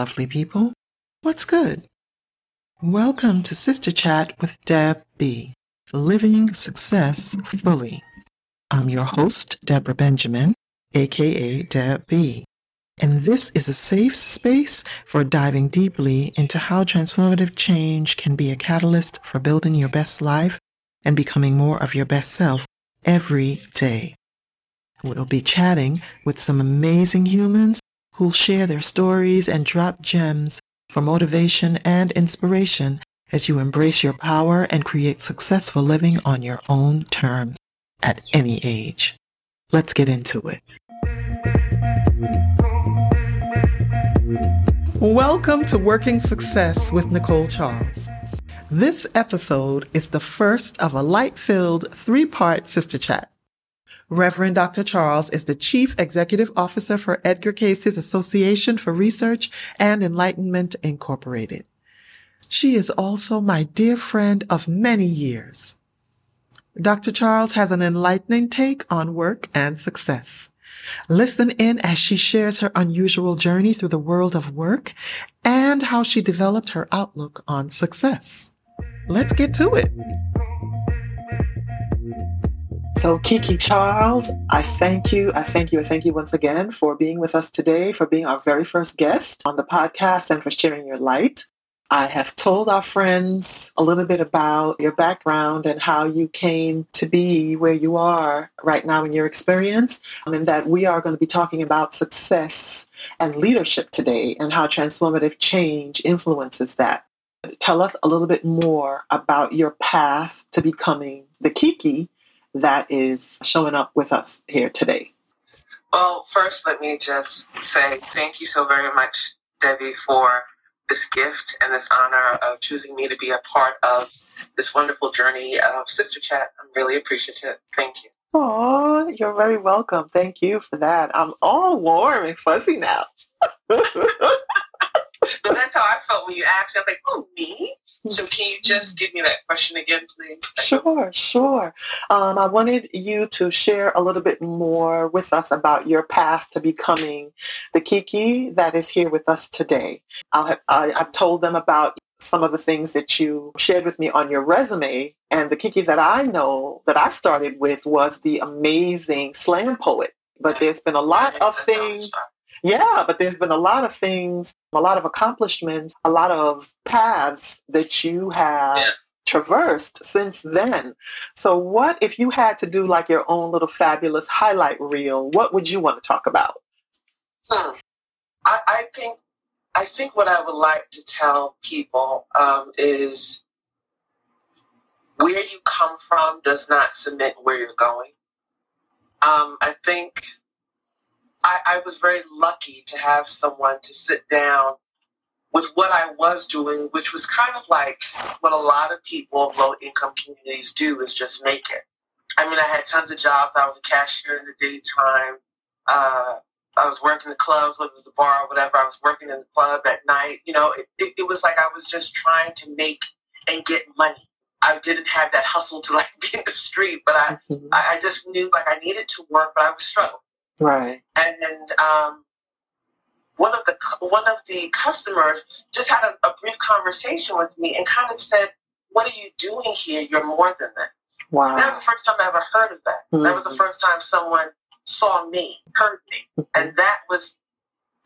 lovely people. What's good? Welcome to Sister Chat with Deb B. Living Success Fully. I'm your host, Deborah Benjamin, aka Deb B. And this is a safe space for diving deeply into how transformative change can be a catalyst for building your best life and becoming more of your best self every day. We'll be chatting with some amazing humans who'll share their stories and drop gems for motivation and inspiration as you embrace your power and create successful living on your own terms at any age. Let's get into it. Welcome to Working Success with Nicole Charles. This episode is the first of a light filled three part sister chat. Reverend Dr. Charles is the Chief Executive Officer for Edgar Cayce's Association for Research and Enlightenment Incorporated. She is also my dear friend of many years. Dr. Charles has an enlightening take on work and success. Listen in as she shares her unusual journey through the world of work and how she developed her outlook on success. Let's get to it. So, Nickie Charles, I thank you. I thank you. I thank you once again for being with us today, for being our very first guest on the podcast, and for sharing your light. I have told our friends a little bit about your background and how you came to be where you are right now in your experience, um, and that we are going to be talking about success and leadership today and how transformative change influences that. Tell us a little bit more about your path to becoming the Nickie that is showing up with us here today? Well, first, let me just say thank you so very much, Debbie, for this gift and this honor of choosing me to be a part of this wonderful journey of Sister Chat. I'm really appreciative. Thank you. Oh, you're very welcome. Thank you for that. I'm all warm and fuzzy now. but that's how I felt when you asked me. I'm like, oh, me? So can you just give me that question again, please? Sure, sure. Um, I wanted you to share a little bit more with us about your path to becoming the Nickie that is here with us today. I'll have, I, I've told them about some of the things that you shared with me on your resume. And the Nickie that I know that I started with was the amazing slam poet. But there's been a lot of things yeah, but there's been a lot of things, a lot of accomplishments, a lot of paths that you have yeah. traversed since then. So, what if you had to do like your own little fabulous highlight reel? What would you want to talk about? Hmm. I, I think I think what I would like to tell people um, is where you come from does not submit where you're going. Um, I think I, I was very lucky to have someone to sit down with what I was doing, which was kind of like what a lot of people of low income communities do is just make it. I mean, I had tons of jobs. I was a cashier in the daytime. Uh, I was working the clubs, whether it was the bar or whatever. I was working in the club at night. You know, it, it, it was like I was just trying to make and get money. I didn't have that hustle to like be in the street, but I, mm-hmm. I, I just knew like I needed to work, but I was struggling. Right. And um, one of the one of the customers just had a, a, brief conversation with me and kind of said, "What are you doing here? You're more than that." Wow. That was the first time I ever heard of that. Mm-hmm. That was the mm-hmm. first time someone saw me, heard me, mm-hmm. and that was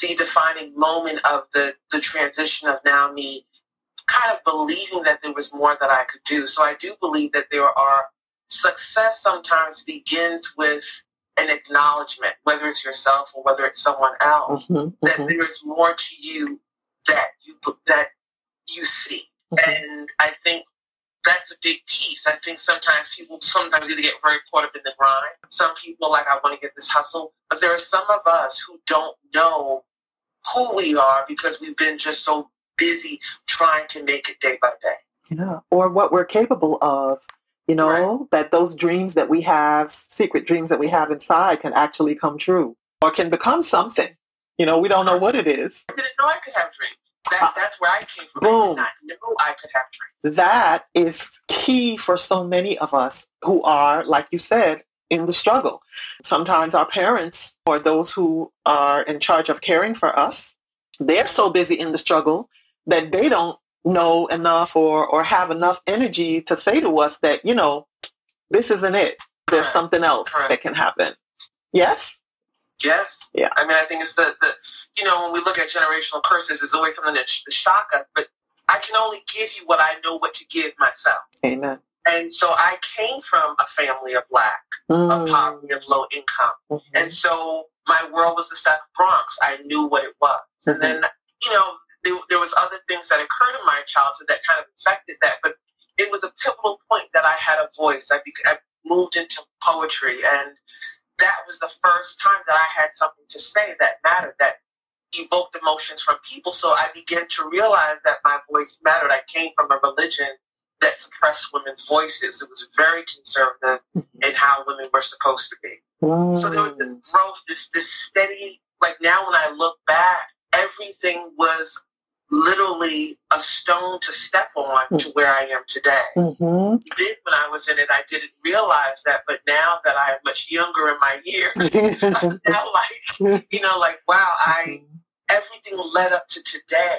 the defining moment of the the transition of now me kind of believing that there was more that I could do. So I do believe that there are success sometimes begins with an acknowledgement, whether it's yourself or whether it's someone else, mm-hmm, that mm-hmm. there is more to you that you that you see. Mm-hmm. And I think that's a big piece. I think sometimes people sometimes either get very caught up in the grind. Some people like I want to get this hustle, but there are some of us who don't know who we are because we've been just so busy trying to make it day by day. Yeah, or what we're capable of you know, right. that those dreams that we have, secret dreams that we have inside can actually come true or can become something. You know, we don't know what it is. I didn't know I could have dreams. That, uh, that's where I came from. Boom. I did not know I could have dreams. That is key for so many of us who are, like you said, in the struggle. Sometimes our parents or those who are in charge of caring for us they're so busy in the struggle that they don't know enough or or have enough energy to say to us that you know this isn't it there's Correct. something else Correct. that can happen yes Yes. Yeah. I mean, I think it's the, the you know, when we look at generational curses, it's always something that, sh- shock us. But I can only give you what I know what to give myself. amen And so I came from a family of black, of Mm, poverty, of low income. mhm, And so my world was the South Bronx. I knew what it was. And then, you know, there, there was other things that occurred in my childhood that kind of affected that. But it was a pivotal point that I had a voice. I, I moved into poetry, and that was the first time that I had something to say that mattered, that evoked emotions from people. So I began to realize that my voice mattered. I came from a religion that suppressed women's voices. It was very conservative mm-hmm. in how women were supposed to be. So there was this growth, this this steady. Like now, when I look back, everything was literally a stone to step on to where I am today. mhm, Then, when I was in it, I didn't realize that. But now that I am much younger in my years, mm-hmm. now like you know, like wow, I everything led up to today.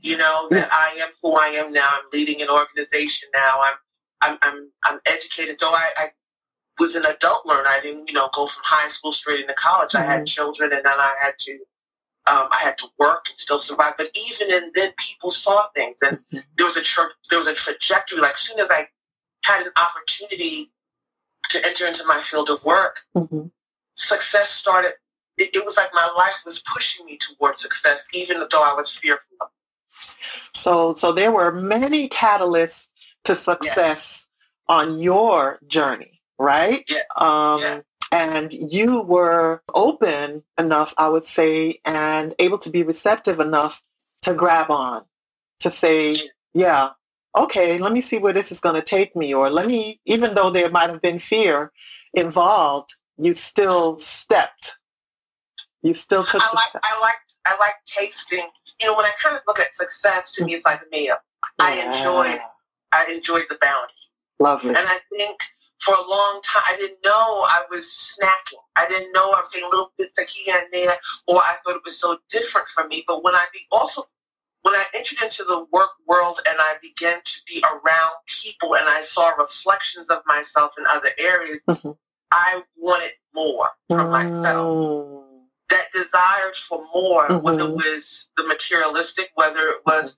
You know that I am who I am now. I'm leading an organization now. I'm I'm I'm, I'm educated. Though I, I was an adult learner, I didn't you know go from high school straight into college. I had children, and then I had to um, I had to work and still survive. But even in then, people saw things, and there was a tra- there was a trajectory. Like as soon as I had an opportunity to enter into my field of work, Mhm. success started. It, it was like my life was pushing me towards success, even though I was fearful. So, so there were many catalysts to success on your journey, right? Yeah. Um, Yeah. And you were open enough, I would say, and able to be receptive enough to grab on, to say, Yeah. yeah, okay, let me see where this is going to take me. Or let me, even though there might have been fear involved, you still stepped. You still took I the like step. I like I like tasting. You know, when I kind of look at success, to me, it's like a meal. I enjoyed I enjoyed the bounty. Lovely. And I think for a long time, I didn't know I was snacking. I didn't know I was getting a little bits of here and there, or I thought it was so different from me. But when I be also, when I entered into the work world and I began to be around people and I saw reflections of myself in other areas, Mhm. I wanted more from myself. Mm. That desire for more, whether it was the materialistic, whether it was,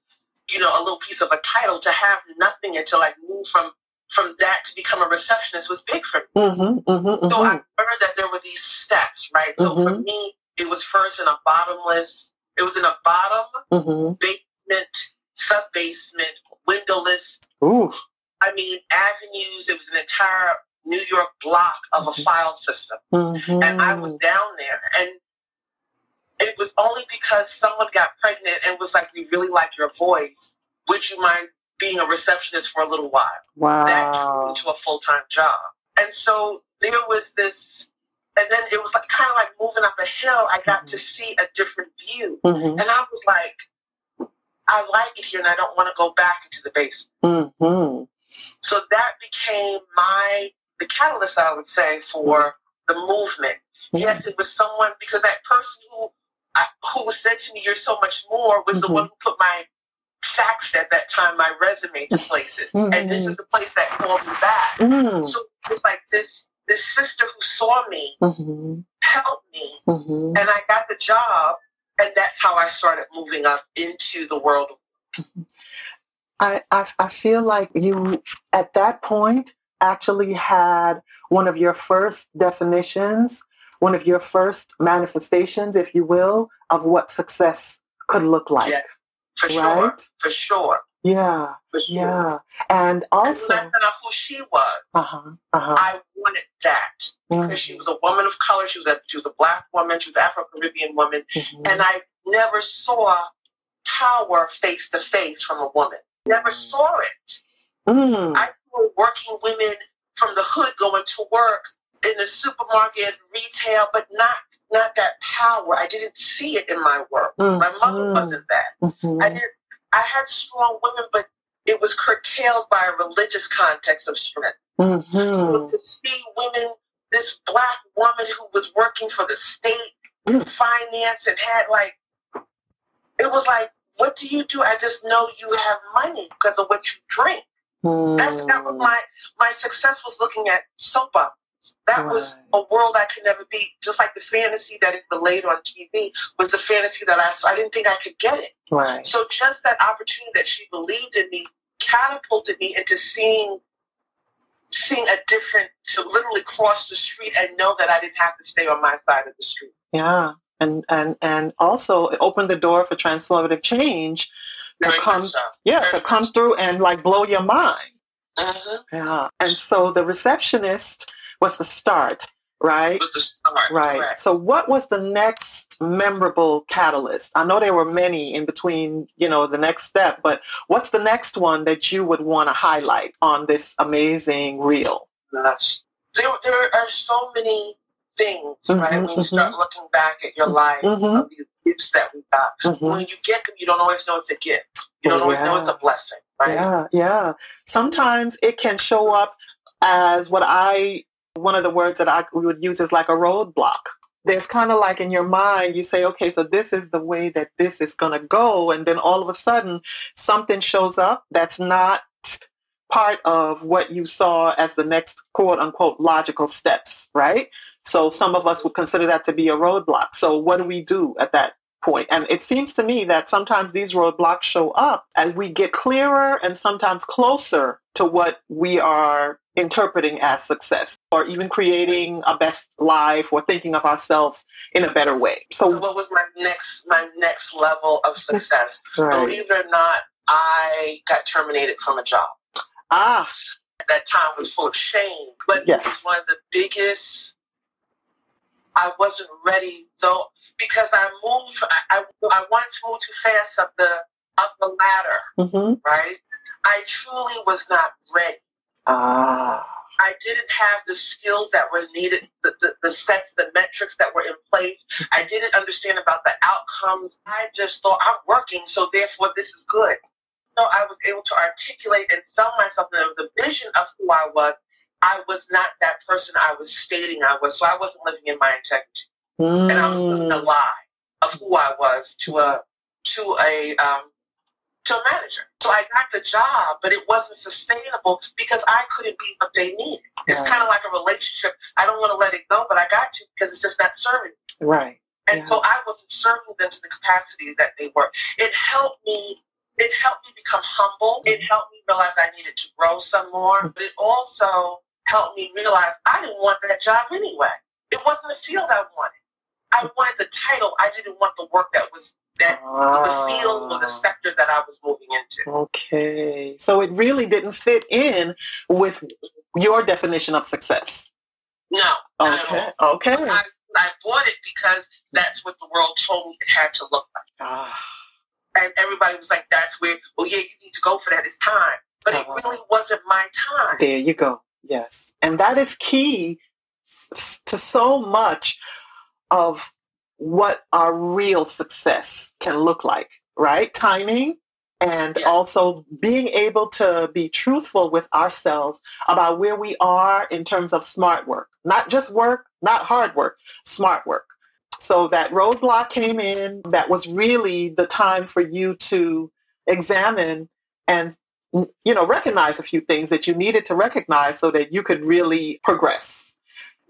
you know, a little piece of a title, to have nothing and to like move from from that to become a receptionist was big for me. Mhm, mhm, So I mhm. heard that there were these steps, right? So for Mhm. me, it was first in a bottomless, it was in a bottom, Mhm. basement, sub basement, windowless. Ooh. I mean, avenues. It was an entire New York block of a file system. Mhm. And I was down there. And it was only because someone got pregnant and was like, we really like your voice. Would you mind being a receptionist for a little while? that turned into a full time job. And so there was this, and then it was like kind of like moving up a hill. I got to see a different view, Mhm. and I was like, I like it here, and I don't want to go back into the basement. Mhm. So that became my the catalyst, I would say, for the movement. Yes, it was someone because that person who I, who said to me, "You're so much more," was the Mhm. one who put my faxed at that time my resume to places, and this is the place that called me back. Mhm. So it's like this this sister who saw me Mhm. helped me, Mhm. and I got the job, and that's how I started moving up into the world. I, I I feel like you at that point actually had one of your first definitions, one of your first manifestations, if you will, of what success could look like. Yeah, For sure, for sure, Yeah. for sure. Yeah. And And also that's not who she was. uh-huh. Uh-huh. I wanted that because she was a woman of color. She was a she was a black woman. She was an Afro Caribbean woman, Mhm. and I never saw power face to face from a woman. Never saw it. Mm. I saw working women from the hood going to work in the supermarket, retail, but not not that power. I didn't see it in my work. My mother wasn't that. Mhm. I did. I had strong women, but it was curtailed by a religious context of strength. Mhm. To see women, this black woman who was working for the state, Mm. finance, and had like it was like, what do you do? I just know you have money because of what you drink. Mm. That, that was my my success was looking at soap operas. That was a world I could never be. Just like the fantasy that it relayed on TV was the fantasy that I saw. I didn't think I could get it. Right. So just that opportunity that she believed in me catapulted me into seeing seeing a different to literally cross the street and know that I didn't have to stay on my side of the street. Yeah. And and and also it opened the door for transformative change to Very come so. yeah, Very to come so. through and like blow your mind. Mhm. Yeah. And so the receptionist was the start, right? The start. Right. correct. So what was the next memorable catalyst? I know there were many in between, you know, the next step, but what's the next one that you would want to highlight on this amazing reel? Gosh. There, there are so many things, Mhm, right? When you start looking back at your life, Mhm. of these gifts that we got. Mhm. When you get them, you don't always know it's a gift. You don't always know it's a blessing, right? Yeah, yeah. Sometimes it can show up as what I, one of the words that I would use is like a roadblock. There's kind of like in your mind, you say, okay, so this is the way that this is going to go. And then all of a sudden, something shows up that's not part of what you saw as the next quote unquote logical steps, right? So some of us would consider that to be a roadblock. So what do we do at that point? And it seems to me that sometimes these roadblocks show up as we get clearer and sometimes closer to what we are interpreting as success or even creating a best life or thinking of ourselves in a better way. So So, what was my next my next level of success? right. Believe it or not, I got terminated from a job. Ah, At that time was full of shame, but Yes. one of the biggest. I wasn't ready though because I moved. I, I, I wanted to move too fast up the up the ladder, hmm right? I truly was not ready. ah, I didn't have the skills that were needed, the, the, the sets, the metrics that were in place. I didn't understand about the outcomes. I just thought I'm working, so therefore this is good. So I was able to articulate and sell myself, and there was a vision of who I was. I was not that person I was stating I was, so I wasn't living in my integrity, and I was living a Mm. lie of who I was to a to a um, to a manager. So I got the job, but it wasn't sustainable because I couldn't be what they needed. It's Right. kind of like a relationship. I don't want to let it go, but I got to because it's just not serving. me. right. And Yeah. so I wasn't serving them to the capacity that they were. It helped me. It helped me become humble. It mm-hmm. helped me realize I needed to grow some more. But it also helped me realize I didn't want that job anyway. It wasn't the field I wanted. I wanted the title. I didn't want the work that was that the field or the Ah. sector that I was moving into. Okay. So it really didn't fit in with your definition of success. No, Okay. Okay. I, I bought it because that's what the world told me it had to look like. Ah, And everybody was like, that's where, well, yeah, you need to go for that. It's time. But it Uh-huh. really wasn't my time. there you go. Yes. And that is key to so much of what our real success can look like, right? Timing and Yeah. also being able to be truthful with ourselves about where we are in terms of smart work. Not just work, not hard work, smart work. So that roadblock came in. That was really the time for you to examine and you know recognize a few things that you needed to recognize so that you could really progress.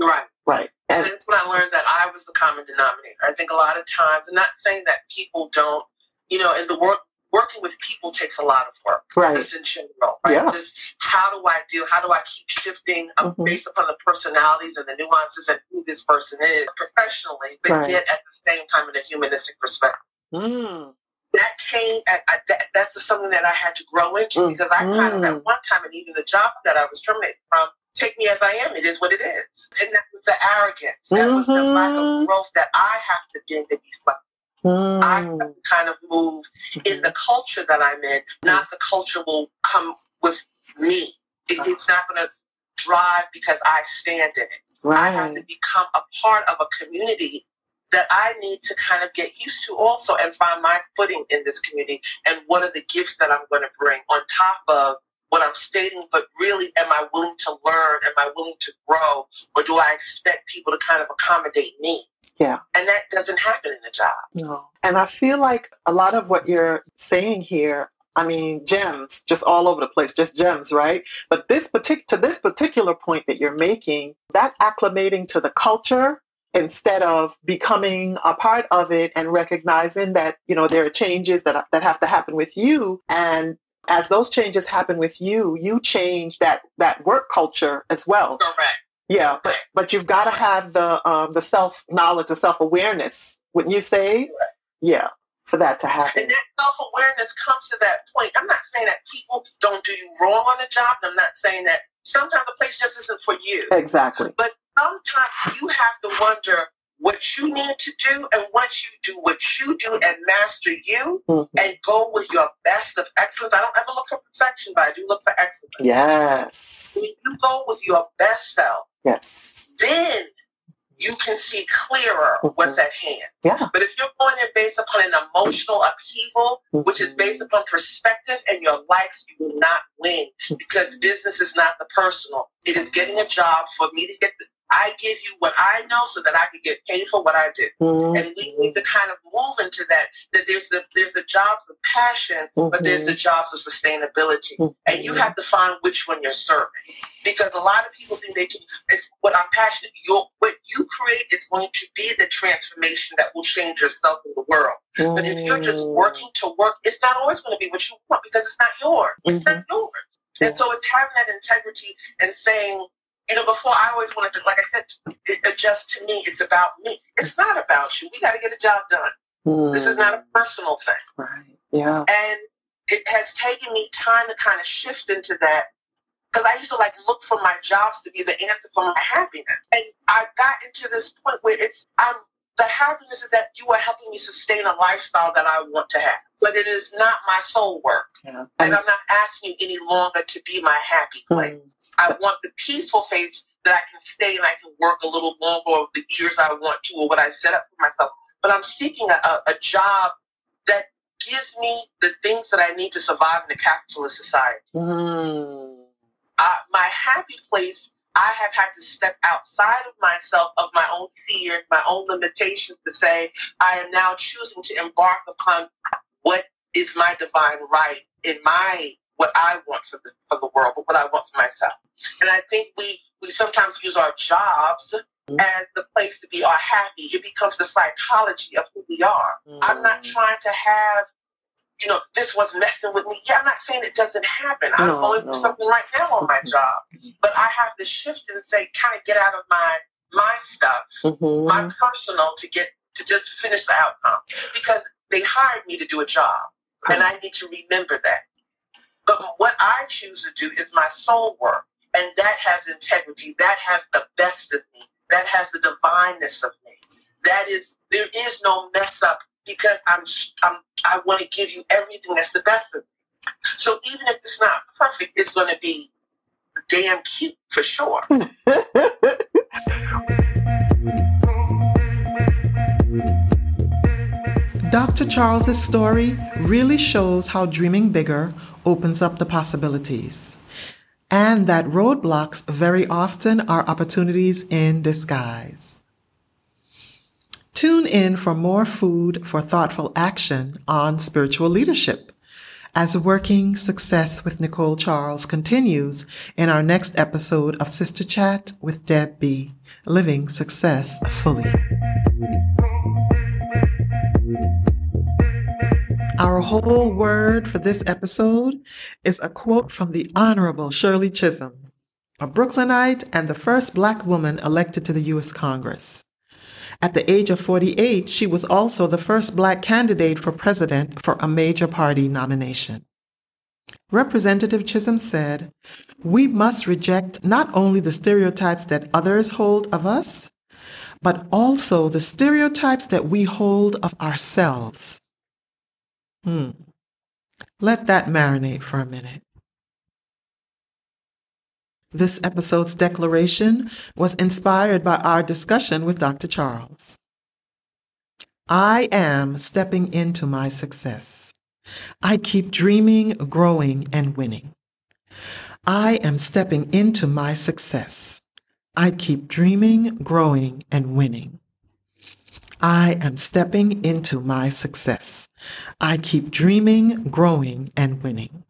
Right. Right. And that's when I learned that I was the common denominator. I think a lot of times, and not saying that people don't, you know, in the work, working with people takes a lot of work. right. Just in general, right? Yeah. Just how do I do? How do I keep shifting uh, Mhm. based upon the personalities and the nuances and who this person is professionally, but Right. yet at the same time in a humanistic perspective. Mm. That came at, at that, that's something that I had to grow into Mm. because I kind of Mm. at one time and even the job that I was terminated from, take me as I am. It is what it is, and that was the arrogance. That was the lack of mm-hmm. growth that I have to do to be flexible. Mm-hmm. I have Mm. to kind of move in mm-hmm. the culture that I'm in, not the culture will come with me. It, uh-huh. it's not going to drive because I stand in it. I have to become a part of a community that I need to kind of get used to also and find my footing in this community and what are the gifts that I'm going to bring on top of what I'm stating, but really am I willing to learn? Am I willing to grow? Or do I expect people to kind of accommodate me? Yeah. And that doesn't happen in a job. No. And I feel like a lot of what you're saying here I mean, gems just all over the place, just gems, right? But this partic- to this particular point that you're making, that acclimating to the culture instead of becoming a part of it and recognizing that you know there are changes that that have to happen with you and as those changes happen with you you change that that work culture as well. Correct. Yeah but but you've got to have the um the self knowledge the self awareness wouldn't you say? Correct. yeah for that to happen. And that self awareness comes to that point. I'm not saying that people don't do you wrong on the job i'm not saying that sometimes the place just isn't for you. Exactly. But sometimes you have to wonder what you need to do and once you do what you do and master you mm-hmm. and go with your best of excellence i don't ever look for perfection but i do look for excellence yes when you go with your best self yes then you can see clearer mm-hmm. what's at hand. Yeah. But if you're going in based upon an emotional upheaval, mm-hmm. which is based upon perspective and your life, you will not win because business is not the personal. It is getting a job for me to get the, I give you what I know so that I can get paid for what I do. Mm-hmm. And we need to kind of move into that, that there's the, there's the jobs of passion, mm-hmm. but there's the mm-hmm. jobs of sustainability. Mm-hmm. And you have to find which one you're serving. Because a lot of people think they can, it's what I'm passionate, your, what you create is going to be the transformation that will change yourself and the world. But if you're just mm. working to work, it's not always going to be what you want because it's not yours. It's not mm-hmm. yours. And so it's having that integrity and saying, you know, before I always wanted to, like I said, it, adjust to me. It's about me. It's not about you. We got to get a job done. Mm. This is not a personal thing. Right. Yeah. And it has taken me time to kind of shift into that because I used to like look for my jobs to be the answer for my happiness. And I got into this point where it's I'm the happiness is that you are helping me sustain a lifestyle that I want to have. But it is not my soul work. Yeah. And I'm not asking you any longer to be my happy place. Mm. I want the peaceful phase that I can stay and I can work a little longer or the years I want to or what I set up for myself. But I'm seeking a, a job that gives me the things that I need to survive in a capitalist society. Mm. Uh, my happy place, I have had to step outside of myself, of my own fears, my own limitations to say, I am now choosing to embark upon what is my divine right in my what I want for the for the world, but what I want for myself. And I think we we sometimes use our jobs mm-hmm. as the place to be our happy. It becomes the psychology of who we are. Mm-hmm. I'm not mm. trying to have, you know, this was messing with me. Yeah, I'm not saying it doesn't happen. No, I'm going no. through something right now on my job. But I have to shift and say, kind of get out of my my stuff, mm-hmm. my personal to get to just finish the outcome. Because they hired me to do a job. And I need to remember that. But what I choose to do is my soul work. And that has integrity. That has the best of me. That has the divineness of me. That is, there is no mess up because I'm, I'm I want to give you everything that's the best of me. So even if it's not perfect, it's going to be damn cute for sure. Dr. Charles's story really shows how dreaming bigger opens up the possibilities, and that roadblocks very often are opportunities in disguise. Tune in for more food for thoughtful action on spiritual leadership as Working Success with Nicole Charles continues in our next episode of Sister Chat with Deb B, Living Success Fully. Our whole word for this episode is a quote from the Honorable Shirley Chisholm, a Brooklynite and the first black woman elected to the U.S. Congress. At the age of 48, she was also the first black candidate for president for a major party nomination. Representative Chisholm said, We must reject not only the stereotypes that others hold of us, but also the stereotypes that we hold of ourselves. Hmm. Let that marinate for a minute. This episode's declaration was inspired by our discussion with Dr. Charles. I am stepping into my success. I keep dreaming, growing, and winning. I am stepping into my success. I keep dreaming, growing, and winning. I am stepping into my success. I keep dreaming, growing, and winning.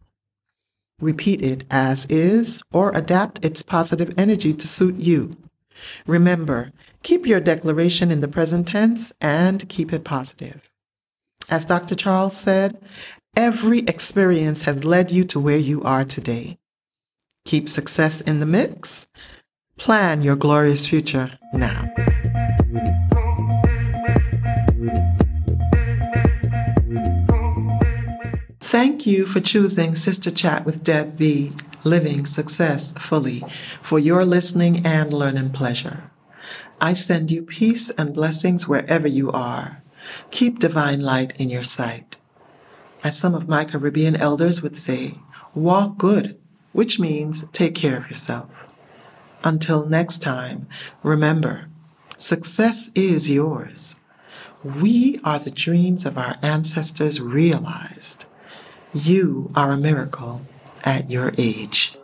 Repeat it as is or adapt its positive energy to suit you. Remember, keep your declaration in the present tense and keep it positive. As Dr. Charles said, every experience has led you to where you are today. Keep success in the mix. Plan your glorious future now. You for choosing Sister Chat with Deb B, Living Success Fully, for your listening and learning pleasure. I send you peace and blessings wherever you are. Keep divine light in your sight. As some of my Caribbean elders would say, walk good, which means take care of yourself. Until next time, remember, success is yours. We are the dreams of our ancestors realized. You are a miracle at your age.